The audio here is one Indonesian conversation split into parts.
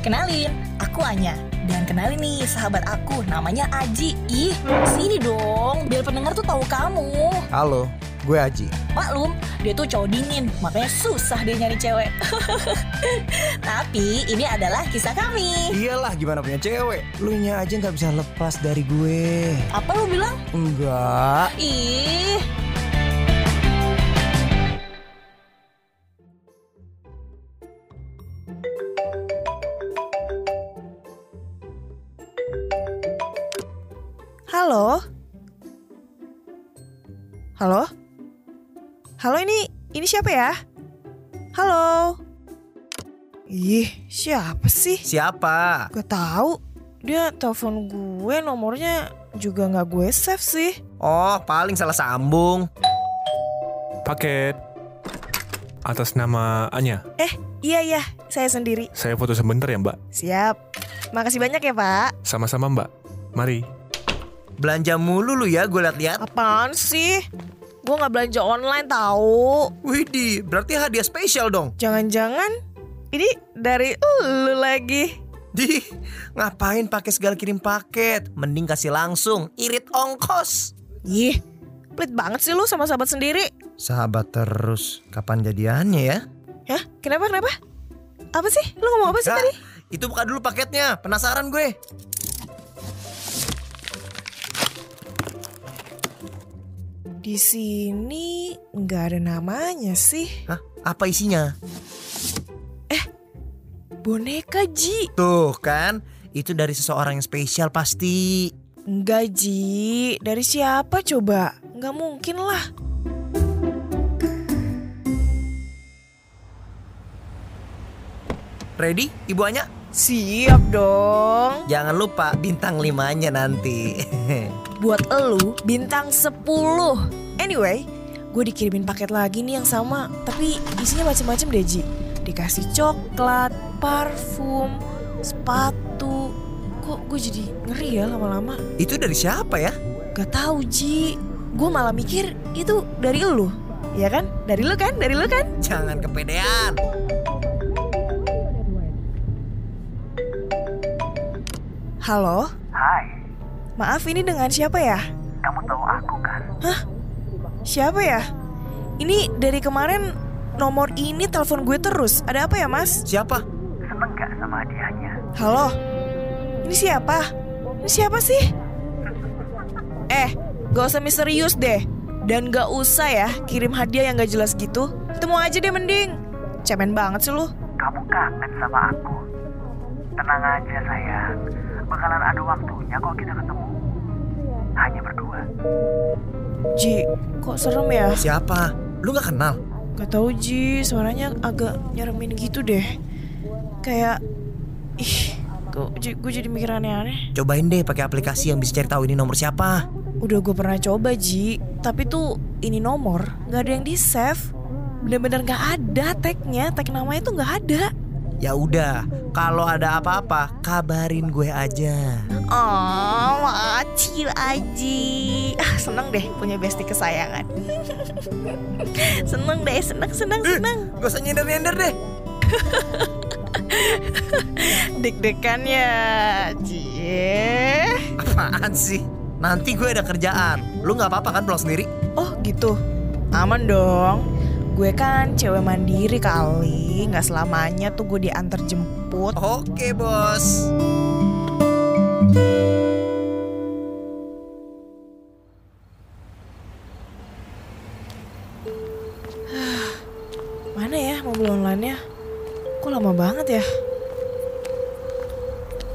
Kenalin, aku Anya. Dan kenalin nih sahabat aku, namanya Aji. Ih, sini dong, biar pendengar tuh tahu kamu. Halo, gue Aji. Maklum, dia tuh cowok dingin, makanya susah dia nyari cewek. Tapi ini adalah kisah kami. Iyalah gimana punya cewek Lu nya aja nggak bisa lepas dari gue Apa lu bilang? Enggak Ih, Halo? Halo? Halo ini, ini siapa ya? Halo? Ih, siapa sih? Siapa? Gak tahu. Dia telepon gue nomornya juga nggak gue save sih. Oh paling salah sambung Paket. Atas nama Anya. Eh, iya iya, saya sendiri. Saya foto sebentar ya mbak. Siap. Makasih banyak ya Pak. Sama-sama mbak. Mari. Belanja mulu lu ya gue liat-liat Apaan sih? Gue nggak belanja online tahu. Widih berarti hadiah spesial dong Jangan-jangan ini dari lu lagi. Di ngapain pakai segala kirim paket Mending kasih langsung Irit ongkos Ih, pelit banget sih lu sama sahabat sendiri. Sahabat terus Kapan jadiannya ya? Hah? Kenapa kenapa? Apa sih? Lu ngomong apa sih tadi? Itu buka dulu paketnya Penasaran gue Di sini nggak ada namanya sih. Hah? Apa isinya? Boneka Ji. Tuh kan Itu dari seseorang yang spesial pasti Enggak Ji. Dari siapa coba? Nggak mungkin lah. Ready Ibu Anya? Siap dong. Jangan lupa bintang limanya nanti Buat elu bintang 10. Anyway, gue dikirimin paket lagi nih yang sama. Tapi isinya macem-macem deh Ji. Dikasih coklat, parfum, sepatu. Kok gue jadi ngeri ya lama-lama? Itu dari siapa ya? Gak tahu Ji. Gue malah mikir itu dari lu. Ya kan? Dari lu kan? Dari lu kan? Jangan kepedean Halo? Hai, Maaf ini dengan siapa ya? kamu tahu aku kan? Siapa ya? Ini dari kemarin nomor ini telepon gue terus. Ada apa ya mas? Siapa? Seneng gak sama hadiahnya? Halo? Ini siapa? Ini siapa sih? Eh, gak usah misterius deh. Dan gak usah ya kirim hadiah yang gak jelas gitu. Ketemu aja deh mending. Cemen banget sih lu. Kamu kangen sama aku? Tenang aja sayang, bakalan ada waktunya kok kita ketemu. Hanya berdua. Ji, kok serem ya? Siapa? Lu gak kenal? Gak tau Ji, suaranya agak nyeremin gitu deh. Kayak, ih, kok Ji- gue jadi mikir aneh-aneh. Cobain deh pakai aplikasi yang bisa cari tahu ini nomor siapa. Udah gue pernah coba Ji, tapi tuh ini nomor nggak ada yang di save. Bener-bener nggak ada tagnya, tag namanya tuh nggak ada. Ya udah, kalau ada apa-apa kabarin gue aja. Oh, macil Aji. Ah, seneng deh punya bestie kesayangan. seneng deh, seneng, seneng, seneng. Gak usah nyender-nyender deh. Deg-degan ya, Cie. Apaan sih? Nanti gue ada kerjaan. Lu nggak apa-apa kan pulang sendiri? Oh gitu, aman dong. Gue kan cewek mandiri kali, nggak selamanya tuh gue diantar jemput. Oke bos. Mana ya mobil online-nya? Kok lama banget ya?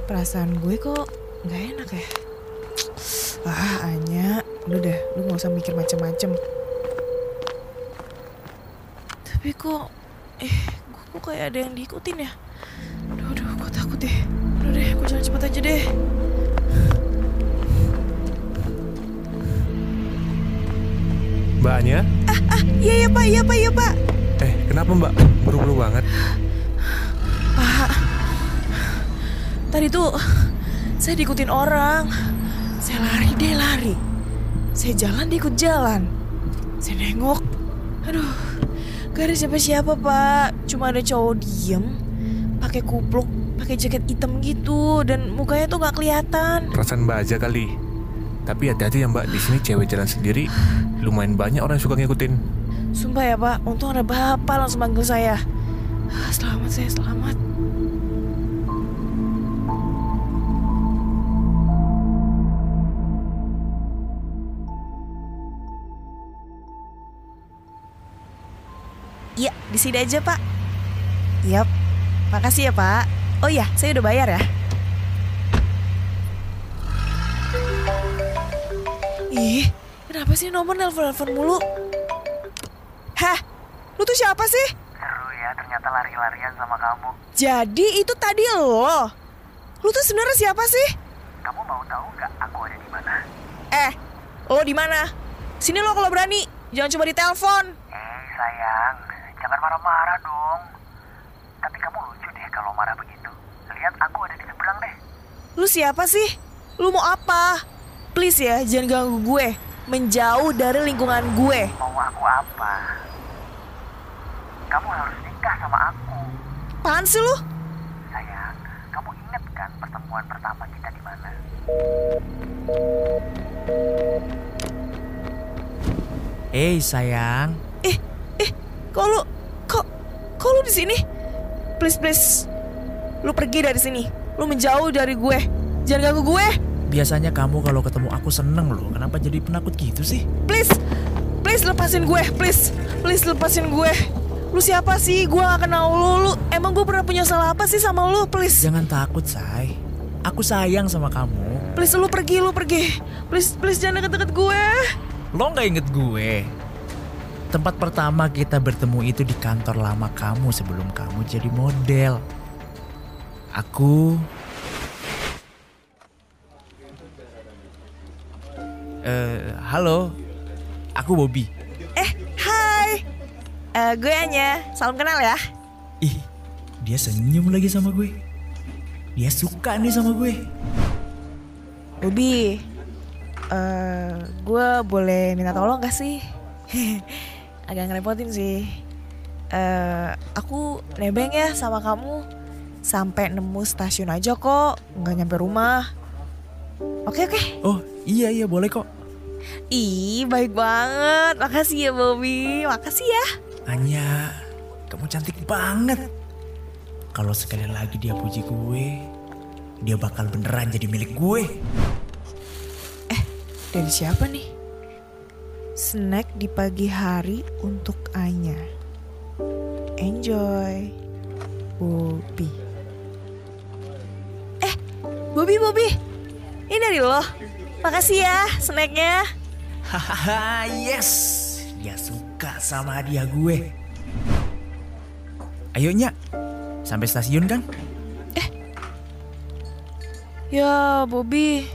Perasaan gue kok nggak enak ya? Ah, Anya, lu deh, lu nggak usah mikir macem-macem. Tapi kok, eh, gue kok kayak ada yang diikutin ya? Aduh, aduh, gue takut deh. Udah deh, gue jalan cepet aja deh. Mbak Anya? Iya, iya pak, iya pak, iya pak. Eh, kenapa mbak? Buru-buru banget. Pak, tadi tuh saya diikutin orang. Saya lari deh lari. Saya jalan dia ikut jalan. Saya nengok. Aduh, gak ada siapa-siapa pak. Cuma ada cowok diem, pakai kupluk, pakai jaket hitam gitu dan mukanya tuh nggak kelihatan. Perasaan Mbak aja kali. Tapi hati-hati ya Mbak, di sini cewek jalan sendiri. Lumayan banyak orang yang suka ngikutin. Sumpah ya pak, untung ada bapak langsung panggil saya. Ah, Selamat saya, selamat. Di sini aja pak. Yap, makasih ya pak. Oh iya, saya udah bayar ya. Ih, kenapa sih nomor nelfon-nelfon mulu? Hah, lu tuh siapa sih? Seru ya ternyata lari-larian sama kamu. Jadi itu tadi lo. Lu tuh sebenarnya siapa sih? Kamu mau tahu nggak aku ada di mana? Eh, lo di mana? Sini lo kalau berani. Jangan cuma ditelepon. Eh sayang, marah-marah dong. Tapi kamu lucu deh kalau marah begitu. Lihat aku ada di seberang deh. Lu siapa sih? Lu mau apa? Please ya, jangan ganggu gue. Menjauh dari lingkungan gue. Mau aku apa? Kamu harus nikah sama aku. Apaan sih lu? Sayang, kamu ingat kan pertemuan pertama kita di mana? Hei sayang, Eh, eh, kok lu, kok, lu di sini? Please, please, lu pergi dari sini. Lu menjauh dari gue. Jangan ganggu gue. biasanya kamu kalau ketemu aku seneng loh. Kenapa jadi penakut gitu sih? Please, please lepasin gue, please, please lepasin gue. Lu siapa sih? Gue gak kenal lu. Lu emang gue pernah punya salah apa sih sama lu? Please, Jangan takut, say. Aku sayang sama kamu. please lu pergi, lu pergi. Please, please jangan deket-deket gue. Lo nggak inget gue? Tempat pertama kita bertemu itu di kantor lama kamu sebelum kamu jadi model. Aku... Eh, halo. Aku Bobby. Eh, hai. Eh, gue Anya. Salam kenal ya. Ih, dia senyum lagi sama gue. Dia suka nih sama gue. Bobby, eh gue boleh minta tolong gak sih? Agak ngerepotin sih. Eh, aku nebeng ya sama kamu sampai nemu stasiun aja kok, nggak nyampe rumah. Oke oke. Oh, iya iya boleh kok. Ih baik banget, makasih ya Bobby, makasih ya. Anya, kamu cantik banget. Kalau sekali lagi dia puji gue, dia bakal beneran jadi milik gue. Dari siapa nih? Snack di pagi hari untuk Anya. Enjoy. Bobby. Eh, Bobby, Bobby. Ini dari lo. Makasih ya snacknya. Hahaha, yes. Dia suka sama hadiah gue. Ayo Nya, sampai stasiun kan? Ya, Bobby.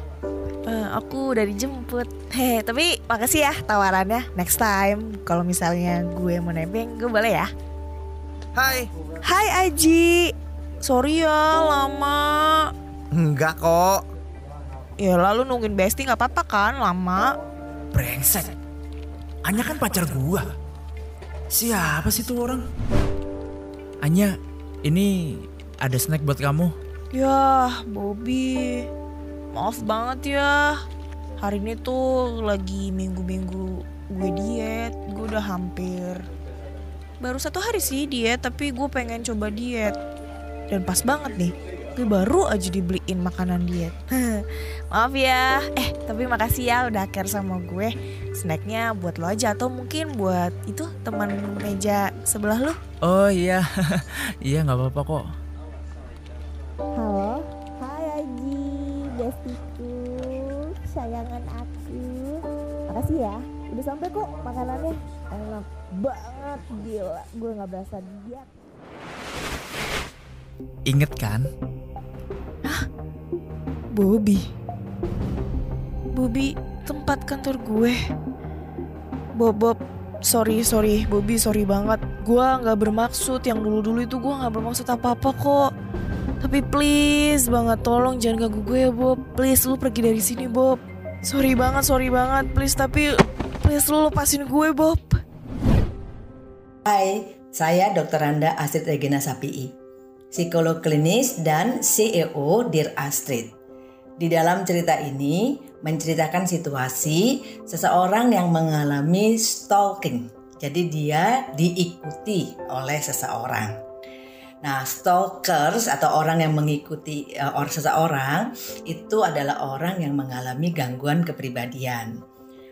Eh, aku udah dijemput. Heh, tapi makasih ya tawarannya. Next time, kalau misalnya gue mau nebeng, gue boleh ya. Hai. Hai Aji. Sorry ya, lama. Enggak kok. Ya lalu nungguin Besti nggak apa-apa kan, lama. Brengsek. Anya kan pacar gua. Siapa sih tuh orang? Anya, ini ada snack buat kamu. Yah, Bobby. Maaf banget ya. Hari ini tuh lagi minggu-minggu gue diet. Gue udah hampir baru satu hari sih diet, tapi gue pengen coba diet. Dan pas banget nih, gue baru aja dibeliin makanan diet. Maaf ya. Eh, tapi makasih ya udah care sama gue. Snacknya buat lo aja atau mungkin buat itu teman meja sebelah lo. Oh iya, iya nggak apa-apa kok. Makasih ya, udah sampai kok makanannya. Enak banget, gila. Gue nggak berasa diet. Ingat kan? Bobby. Bobby, tempat kantor gue. Bob, Bob, sorry, sorry, Bobby, sorry banget. Gue nggak bermaksud, yang dulu-dulu itu gue nggak bermaksud apa-apa kok. Tapi please banget, tolong jangan ganggu gue ya Bob. Please, lu pergi dari sini Bob. Sorry banget, sorry banget, please. Tapi please lu lepasin gue Bob. Hai, saya Dr. Randa Astrid Regina Sapii. psikolog klinis dan CEO Dear Astrid. Di dalam cerita ini menceritakan situasi seseorang yang mengalami stalking. Jadi dia diikuti oleh seseorang. Nah, stalkers atau orang yang mengikuti uh, orang seseorang itu adalah orang yang mengalami gangguan kepribadian.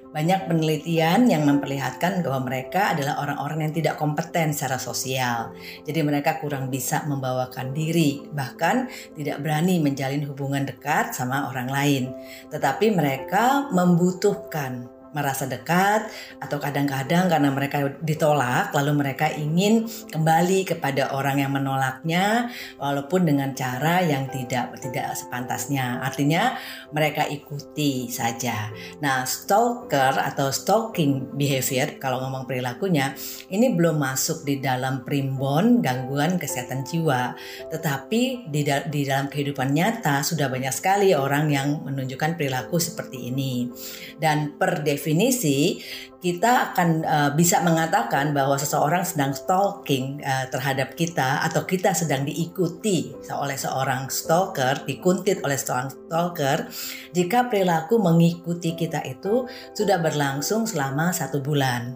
Banyak penelitian yang memperlihatkan bahwa mereka adalah orang-orang yang tidak kompeten secara sosial. Jadi mereka kurang bisa membawakan diri, bahkan tidak berani menjalin hubungan dekat sama orang lain. Tetapi mereka membutuhkan merasa dekat atau kadang-kadang karena mereka ditolak lalu mereka ingin kembali kepada orang yang menolaknya walaupun dengan cara yang tidak tidak sepantasnya. Artinya mereka ikuti saja. Nah stalker atau stalking behavior kalau ngomong perilakunya ini belum masuk di dalam primbon gangguan kesehatan jiwa. Tetapi di, da di dalam kehidupan nyata sudah banyak sekali orang yang menunjukkan perilaku seperti ini. Dan per definisi kita akan uh, bisa mengatakan bahwa seseorang sedang stalking uh, terhadap kita atau kita sedang diikuti oleh seorang stalker, dikuntit oleh seorang stalker jika perilaku mengikuti kita itu sudah berlangsung selama satu bulan.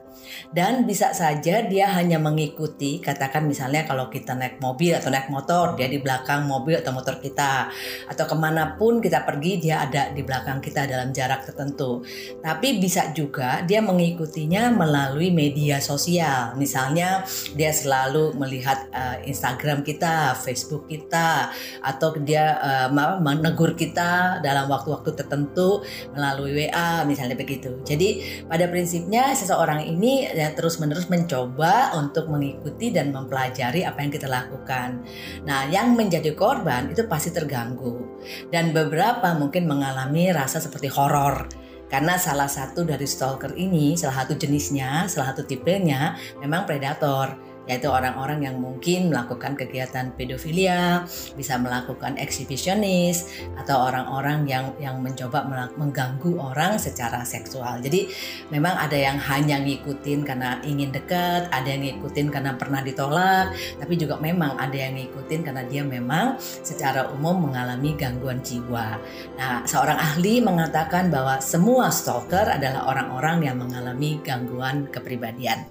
Dan bisa saja dia hanya mengikuti, katakan misalnya kalau kita naik mobil atau naik motor, dia di belakang mobil atau motor kita. Atau ke mana pun kita pergi, dia ada di belakang kita dalam jarak tertentu. Tapi bisa juga dia mengikutinya melalui media sosial. Misalnya dia selalu melihat uh, Instagram kita, Facebook kita, atau dia uh, menegur kita dalam waktu-waktu tertentu melalui WA misalnya begitu. Jadi pada prinsipnya seseorang ini ya terus-menerus mencoba untuk mengikuti dan mempelajari apa yang kita lakukan. Nah, yang menjadi korban itu pasti terganggu dan beberapa mungkin mengalami rasa seperti horor karena salah satu dari stalker ini, salah satu jenisnya, salah satu tipenya memang predator yaitu orang-orang yang mungkin melakukan kegiatan pedofilia, bisa melakukan eksibisionis atau orang-orang yang yang mencoba mengganggu orang secara seksual. Jadi memang ada yang hanya ngikutin karena ingin dekat, ada yang ngikutin karena pernah ditolak, tapi juga memang ada yang ngikutin karena dia memang secara umum mengalami gangguan jiwa. Nah, seorang ahli mengatakan bahwa semua stalker adalah orang-orang yang mengalami gangguan kepribadian.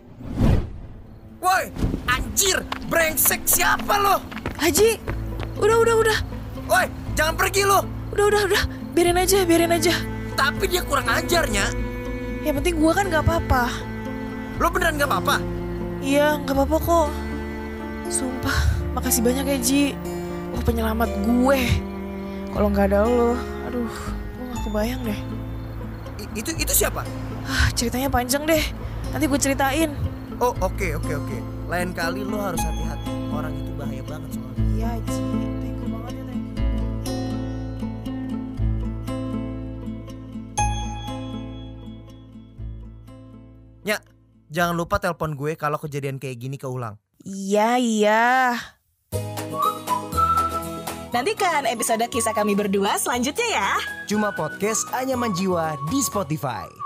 Woi, anjir, brengsek siapa lo? Haji, udah udah udah. Woi, jangan pergi lo. Udah udah udah, biarin aja, biarin aja. Tapi dia kurang ajarnya. Yang penting gua kan nggak apa-apa. Lo beneran nggak apa-apa? Iya, nggak apa-apa kok. Sumpah, makasih banyak ya Ji. Lo penyelamat gue. Kalau nggak ada lo, aduh, gue nggak kebayang deh. I itu itu siapa? Ah, ceritanya panjang deh. Nanti gue ceritain. Oh oke okay, oke okay, oke. Okay. Lain kali lo harus hati-hati. Orang itu bahaya banget soalnya. Iya Ji, thank you banget ya thank you. Nyak, jangan lupa telepon gue kalau kejadian kayak gini keulang. Iya iya. Nantikan episode kisah kami berdua selanjutnya ya. Cuma podcast Anyaman Jiwa di Spotify.